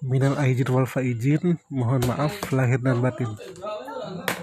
Minal aijin wal faizin, mohon maaf lahir dan batin.